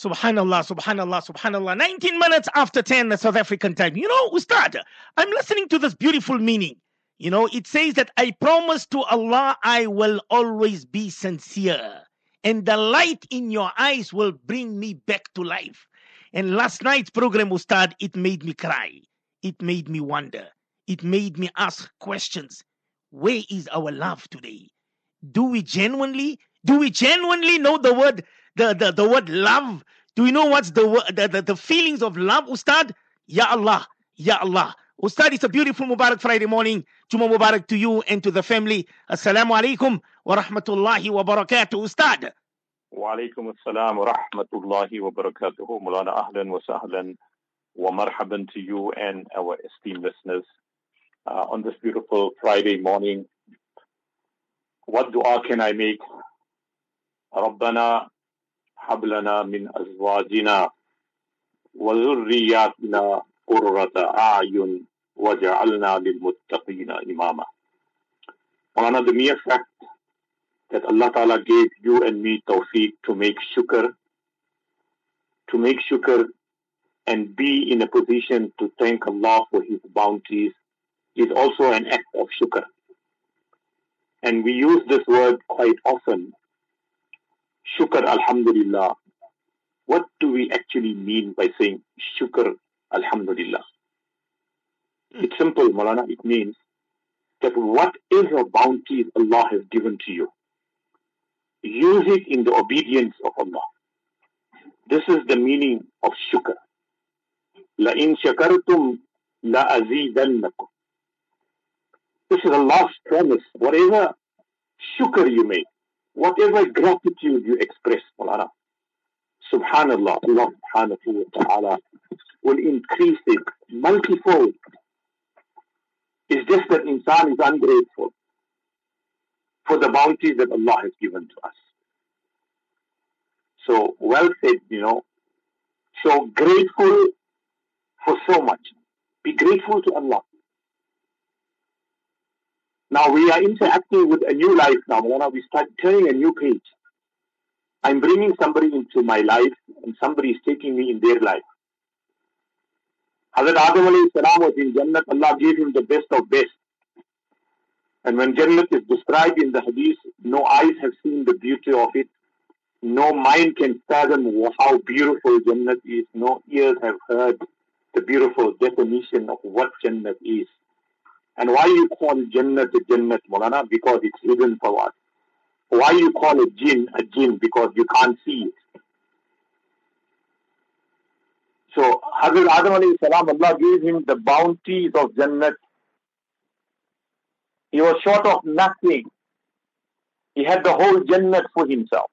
Subhanallah, subhanallah, subhanallah. 19 minutes after 10 the South African time. You know, Ustad, I'm listening to this beautiful meaning. You know, it says that I promise to Allah I will always be sincere, and the light in your eyes will bring me back to life. And last night's program, Ustad, it made me cry. It made me wonder. It made me ask questions. Where is our love today? Do we genuinely, do we genuinely know the word the, the, the word love. Do you know what's the, the, the, the feelings of love, Ustad? Ya Allah, Ya Allah. Ustad, it's a beautiful Mubarak Friday morning. Juma Mubarak to you and to the family. Assalamu alaikum wa rahmatullahi wa barakatuh, Ustad. وعليكم السلام ورحمة الله وبركاته مولانا أهلا وسهلا ومرحبا to you and our esteemed listeners uh, on this beautiful Friday morning. What dua can I make? ربنا هب لنا من أزواجنا وذرياتنا قرة أعين وجعلنا للمتقين إماما One of the mere fact that Allah Ta'ala gave you and me tawfiq to make shukr, to make shukr and be in a position to thank Allah for His bounties is also an act of shukr. And we use this word quite often shukr alhamdulillah. What do we actually mean by saying shukr alhamdulillah? Hmm. It's simple, Malana. It means that whatever bounties Allah has given to you, use it in the obedience of Allah. This is the meaning of shukr. لَإِن شَكَرْتُمْ لَأَزِيدَنَّكُمْ This is Allah's promise. Whatever shukr you make, whatever gratitude you express, subhanallah, Allah subhanahu wa ta'ala will increase it multifold. It's just that insan is ungrateful for the bounties that Allah has given to us. So, well said, you know. So, grateful for so much. Be grateful to Allah. Now we are interacting with a new life now. We start turning a new page. I'm bringing somebody into my life and somebody is taking me in their life. Hazrat Adam salam was in Jannat. Allah gave him the best of best. And when Jannat is described in the Hadith, no eyes have seen the beauty of it. No mind can fathom how beautiful Jannat is. No ears have heard the beautiful definition of what Jannat is. And why you call Jannat a Jannat, Molana? Because it's hidden for us. Why you call a jinn a jinn? Because you can't see it. So Hazrat Adam alayhi salam, Allah gave him the bounties of Jannat. He was short of nothing. He had the whole Jannat for himself.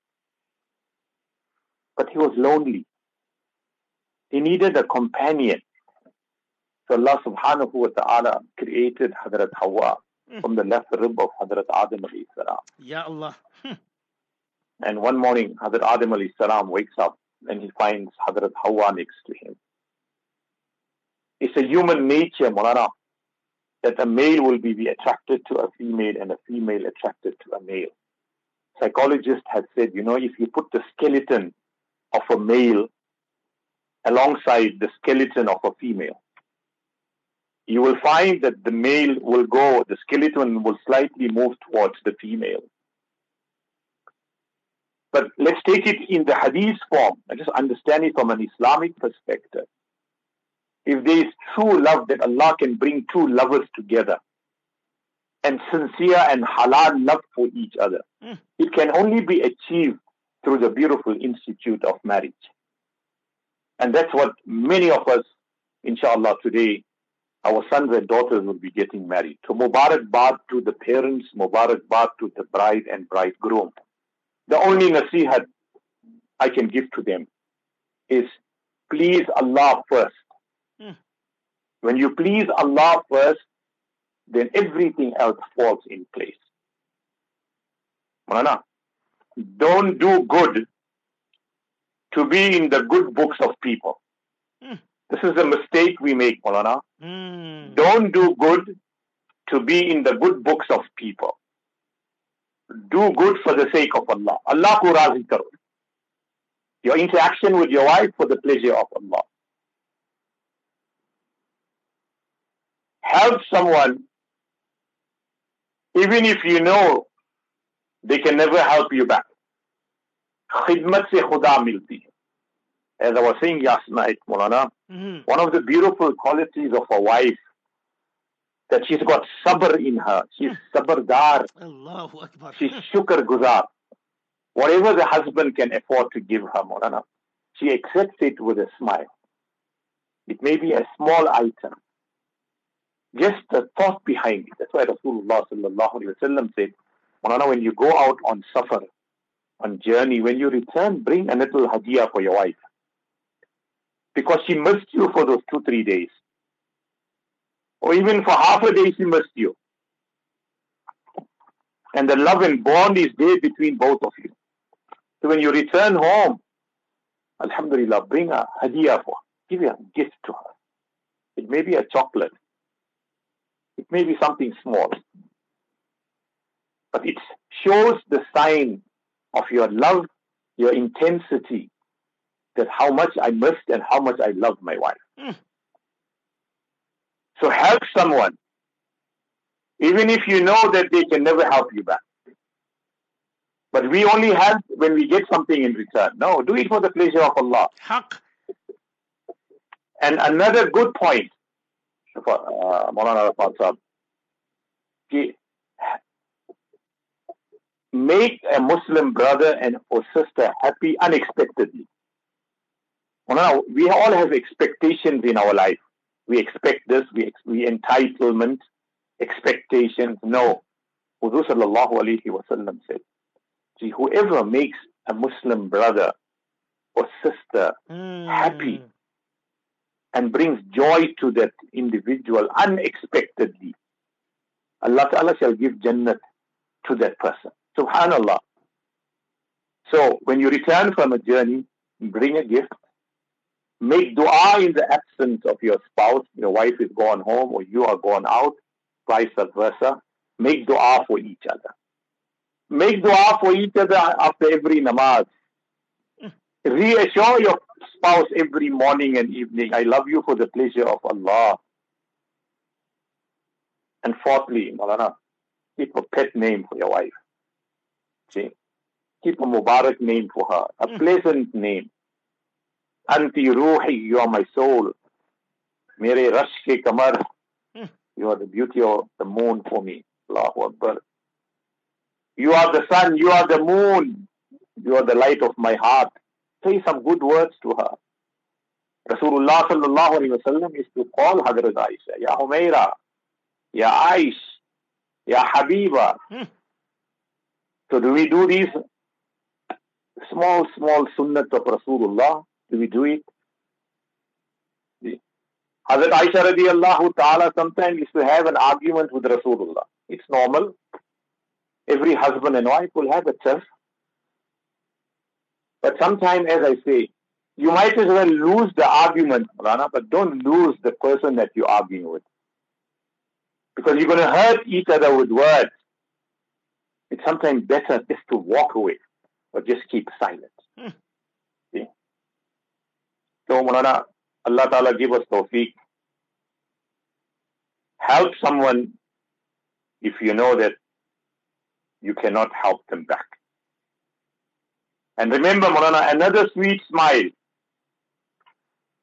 But he was lonely. He needed a companion. So Allah subhanahu wa ta'ala created Hadrat Hawa mm. from the left rib of Hadrat Adam alayhi salam. Ya Allah. Hmm. and one morning, Hadrat Adam alayhi salam wakes up and he finds Hadrat Hawa next to him. It's a human nature, Mulana, that a male will be, be attracted to a female and a female attracted to a male. Psychologists have said, you know, if you put the skeleton of a male alongside the skeleton of a female, you will find that the male will go, the skeleton will slightly move towards the female. But let's take it in the hadith form and just understand it from an Islamic perspective. If there is true love that Allah can bring two lovers together and sincere and halal love for each other, mm. it can only be achieved through the beautiful institute of marriage. And that's what many of us, inshallah, today our sons and daughters will be getting married. So Mubarak Bad to the parents, Mubarak Bad to the bride and bridegroom. The only nasihat I can give to them is please Allah first. Hmm. When you please Allah first, then everything else falls in place. Mana, don't do good to be in the good books of people. Hmm. This is a mistake we make, Molana. Mm. Don't do good to be in the good books of people. Do good for the sake of Allah. Allah ko razi karo. Your interaction with your wife for the pleasure of Allah. Help someone even if you know they can never help you back. Khidmat se khuda milti hai as I was saying last night, Mulana, mm-hmm. one of the beautiful qualities of a wife that she's got sabr in her. She's sabrdar. She's shukr guzar. Whatever the husband can afford to give her, Mulana, she accepts it with a smile. It may be a small item. Just the thought behind it. That's why Rasulullah sallallahu alayhi wa said, Mulana, when you go out on safar, on journey, when you return, bring a little hadiyah for your wife because she missed you for those two, three days. Or even for half a day, she missed you. And the love and bond is there between both of you. So when you return home, Alhamdulillah, bring a hadiyah for her. Give a gift to her. It may be a chocolate. It may be something small. But it shows the sign of your love, your intensity, that how much I missed and how much I love my wife. Mm. So help someone, even if you know that they can never help you back. But we only help when we get something in return. No, do it for the pleasure of Allah. Haq. And another good point, uh, Maulana Rafat make a Muslim brother and or sister happy unexpectedly we all have expectations in our life. We expect this, we, we entitlement, expectations. No. Hudu sallallahu alayhi wasallam said, see, whoever makes a Muslim brother or sister mm. happy and brings joy to that individual unexpectedly, Allah Ta'ala shall give Jannat to that person. Subhanallah. So when you return from a journey, bring a gift, Make dua in the absence of your spouse. Your wife is gone home or you are gone out, vice versa. Make dua for each other. Make dua for each other after every namaz. Reassure your spouse every morning and evening, I love you for the pleasure of Allah. And fourthly, Malana, keep a pet name for your wife. See? Keep a Mubarak name for her, a hmm. pleasant name. Anti Ruhi, you are my soul. Mere Rash ke Kamar, you are the beauty of the moon for me. Allahu Akbar. You are the sun, you are the moon, you are the light of my heart. Say some good words to her. Rasulullah sallallahu alayhi wa sallam is to call Hadrat Aisha, Ya Humaira, Ya Aish, Ya Habiba. Hmm. So do we do these small, small sunnat of Rasulullah? Do we do it? Hazrat Aisha radiallahu ta'ala sometimes used to have an argument with Rasulullah. It's normal. Every husband and wife will have a turf. But sometimes, as I say, you might as well lose the argument, Rana, but don't lose the person that you're arguing with. Because you're going to hurt each other with words. It's sometimes better just to walk away or just keep silent. So, Mulana, Allah Ta'ala give us tawfiq. Help someone if you know that you cannot help them back. And remember, Mulana, another sweet smile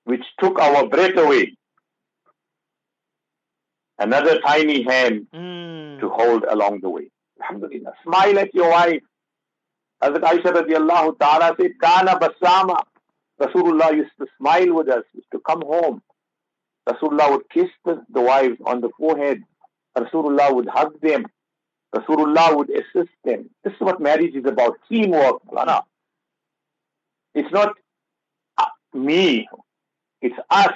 which took our breath away. Another tiny hand mm. to hold along the way. Alhamdulillah. Smile at your wife. Hazrat Aisha radiallahu ta'ala said, Kana basama. Rasulullah used to smile with us, used to come home. Rasulullah would kiss the, the wives on the forehead. Rasulullah would hug them. Rasulullah would assist them. This is what marriage is about teamwork. It's not uh, me, it's us.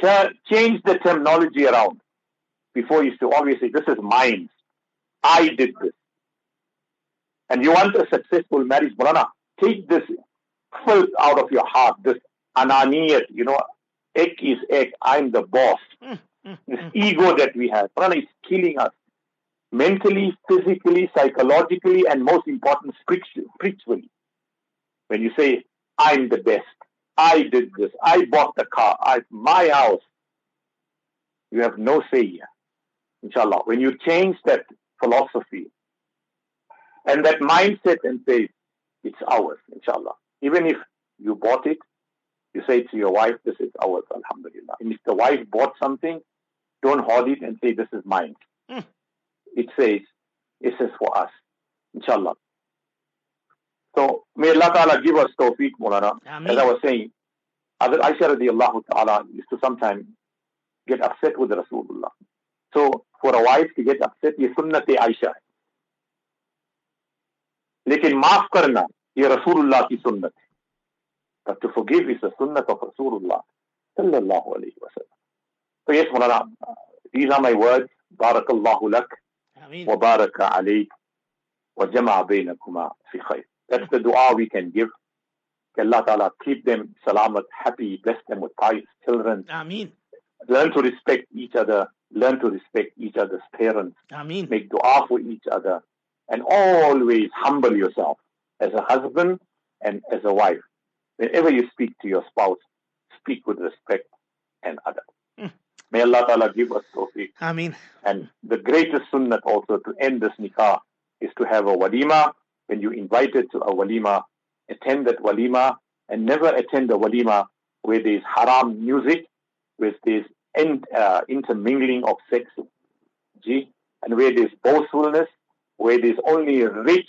To change the terminology around. Before you used to This is mine. I did this. And you want a successful marriage, Mulana, take this out of your heart, this ananiyat, you know, ek is ek, I'm the boss. Mm, mm, this mm. ego that we have, Prana is killing us mentally, physically, psychologically, and most important, spiritually. When you say, I'm the best. I did this. I bought the car. I, my house. You have no say here. Inshallah. When you change that philosophy and that mindset and say, it's ours, inshallah. Even if you bought it, you say to your wife, this is ours, alhamdulillah. And if the wife bought something, don't hold it and say, this is mine. Mm. It says, this is for us, inshallah. So may Allah Ta'ala give us tawfiq, Mulana. As I Ameen. was saying, Hazrat Aisha radiallahu ta'ala used to sometimes get upset with Rasulullah. So for a wife to get upset, ये सुन्नत आयशा है लेकिन माफ करना هي رسول الله في سنته But to forgive is the sunnah of Rasulullah صلى الله عليه وسلم So yes, Mulana, these are my words. Barakallahu lak wa baraka عليك وجمع بينكما في خير. That's the dua we can give. Allah Ta'ala keep them salamat, happy, bless them with pious children. Ameen. Learn to respect each other. Learn to respect each other's parents. Ameen. Make dua for each other. And always humble yourself. As a husband and as a wife. Whenever you speak to your spouse, speak with respect and adab. Mm. May Allah Ta'ala give us tawfiq. Ameen. And the greatest sunnat also to end this nikah is to have a walima. When you invited to a walima, attend that walima and never attend a walima where there's haram music, where there's in, uh, intermingling of sex, Gee, and where there's boastfulness, where there's only rich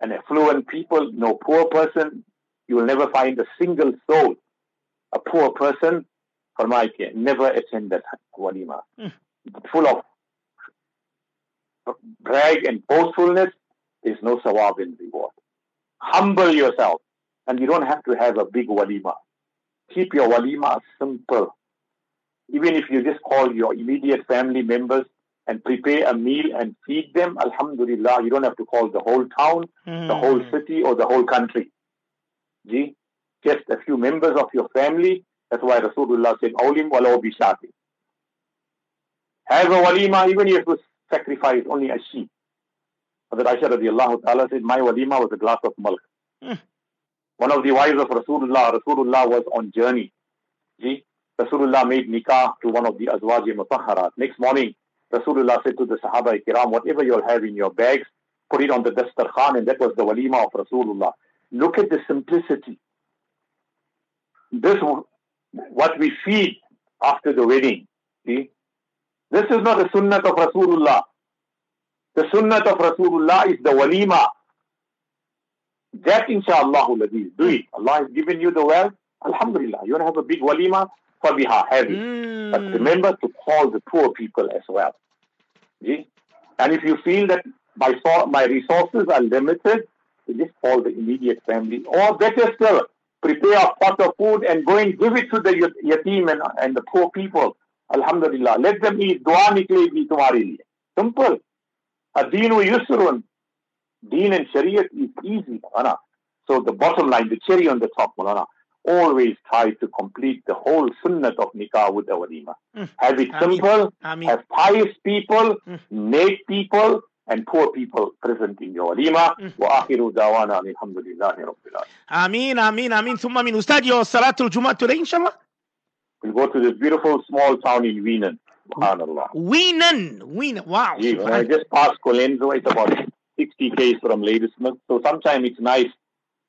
and affluent people, no poor person. You will never find a single soul, a poor person. Farmaike, never attend that walima. Mm. Full of brag and boastfulness, there's no sawab in reward. Humble yourself, and you don't have to have a big walima. Keep your walima simple. Even if you just call your immediate family members and prepare a meal and feed them, alhamdulillah, you don't have to call the whole town, the whole Mm. city, or the whole country. Gee, just a few members of your family. That's why Rasulullah said, Awlim walau bishati. Have a walima, even if you sacrifice only a sheep. Hazrat Aisha radiallahu ta'ala said, My walima was a glass of milk. Mm. One of the wives of Rasulullah, Rasulullah was on journey. Gee, Rasulullah made nikah to one of the Azwaji Mutahharat. Next morning, Rasulullah said to the Sahaba Kiram, whatever you'll have in your bags, put it on the dastarkhan, and that was the walima of Rasulullah. Look at the simplicity. This, what we feed after the wedding, see? This is not the sunnat of Rasulullah. The sunnat of Rasulullah is the walima. That inshallah do it. Allah has given you the wealth. Alhamdulillah. You want to have a big walima? Fabiha, have it. But Mm. remember to call the poor people as well. See? And if you feel that my, my resources are limited, just call the immediate family. Or better still, prepare a pot of food and go and give it to the yat- yatim and, and the poor people. Alhamdulillah. Let them eat. Dua nikleegi tumhare liye. Simple. Adinu yusrun. Deen and Shariat is easy, Mulana. So the bottom line, the cherry on the top, Mulana, always try to complete the whole sunnah of nikah with the walima. Mm. Have it simple, I have pious people, mm. naked people, and poor people present in your walima. وآخر دعوانا الحمد لله رب العالمين. آمين آمين آمين Ustad من أستاذ your صلاة الجمعة today inshallah. We'll go to this beautiful small town in Weenen. Subhanallah. Weenen. Weenen. Wow. Yeah, I just passed Colenso. It's about 60 k's from Ladysmith. So sometimes it's nice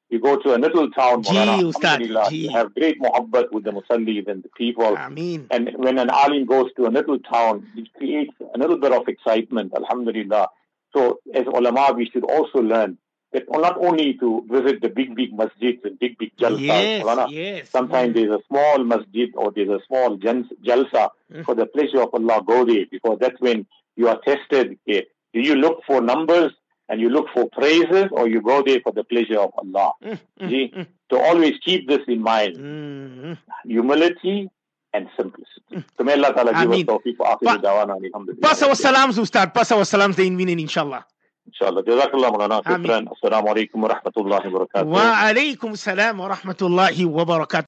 you go to a little town, Maulana, Ustad, alhamdulillah, you have great muhabbat with the musallis and the people. Ameen. And when an alim goes to a little town, it creates a little bit of excitement, alhamdulillah. So as ulama, we should also learn that not only to visit the big, big masjids and big, big jalsas, Yes. Maulana, Yes. Sometimes there's a small masjid or there's a small jalsa Mm. for the pleasure of Allah. Go there because that's when you are tested. Do you look for numbers and you look for praises or you go there for the pleasure of Allah? Mm, mm, Gee, mm, So always keep this in mind. mm. Humility and simplicity. So may Allah Ta'ala give us tawfiq wa Pa- akhiru dawana alhamdulillah. Pass our salams, Ustad. Pass our salams the in Weenen, inshallah. Inshallah. Jazakallah Mulana. Shukran. Assalamu alaikum wa rahmatullahi wa barakatuh. Wa alaikum salam wa rahmatullahi wa barakatuh.